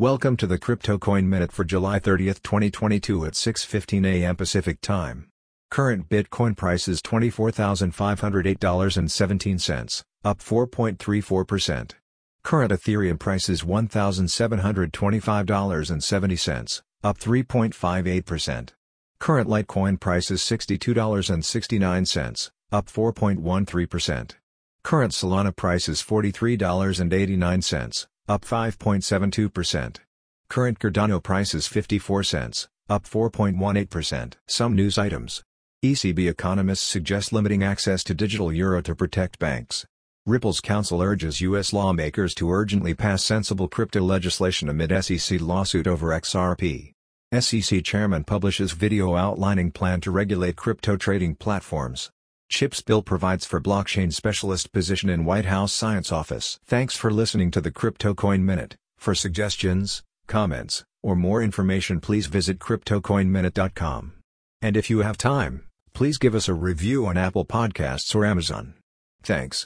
Welcome to the Crypto Coin Minute for July 30, 2022 at 6:15 a.m. Pacific Time. Current Bitcoin price is $24,508.17, up 4.34%. Current Ethereum price is $1,725.70, up 3.58%. Current Litecoin price is $62.69, up 4.13%. Current Solana price is $43.89, up 5.72%. Current Cardano price is 54 cents, up 4.18%. Some news items. ECB economists suggest limiting access to digital euro to protect banks. Ripple's counsel urges U.S. lawmakers to urgently pass sensible crypto legislation amid SEC lawsuit over XRP. SEC chairman publishes video outlining plan to regulate crypto trading platforms. CHIPS bill provides for blockchain specialist position in White House Science Office. Thanks for listening to the Crypto Coin Minute. For suggestions, comments, or more information please visit cryptocoinminute.com. And if you have time, please give us a review on Apple Podcasts or Amazon. Thanks.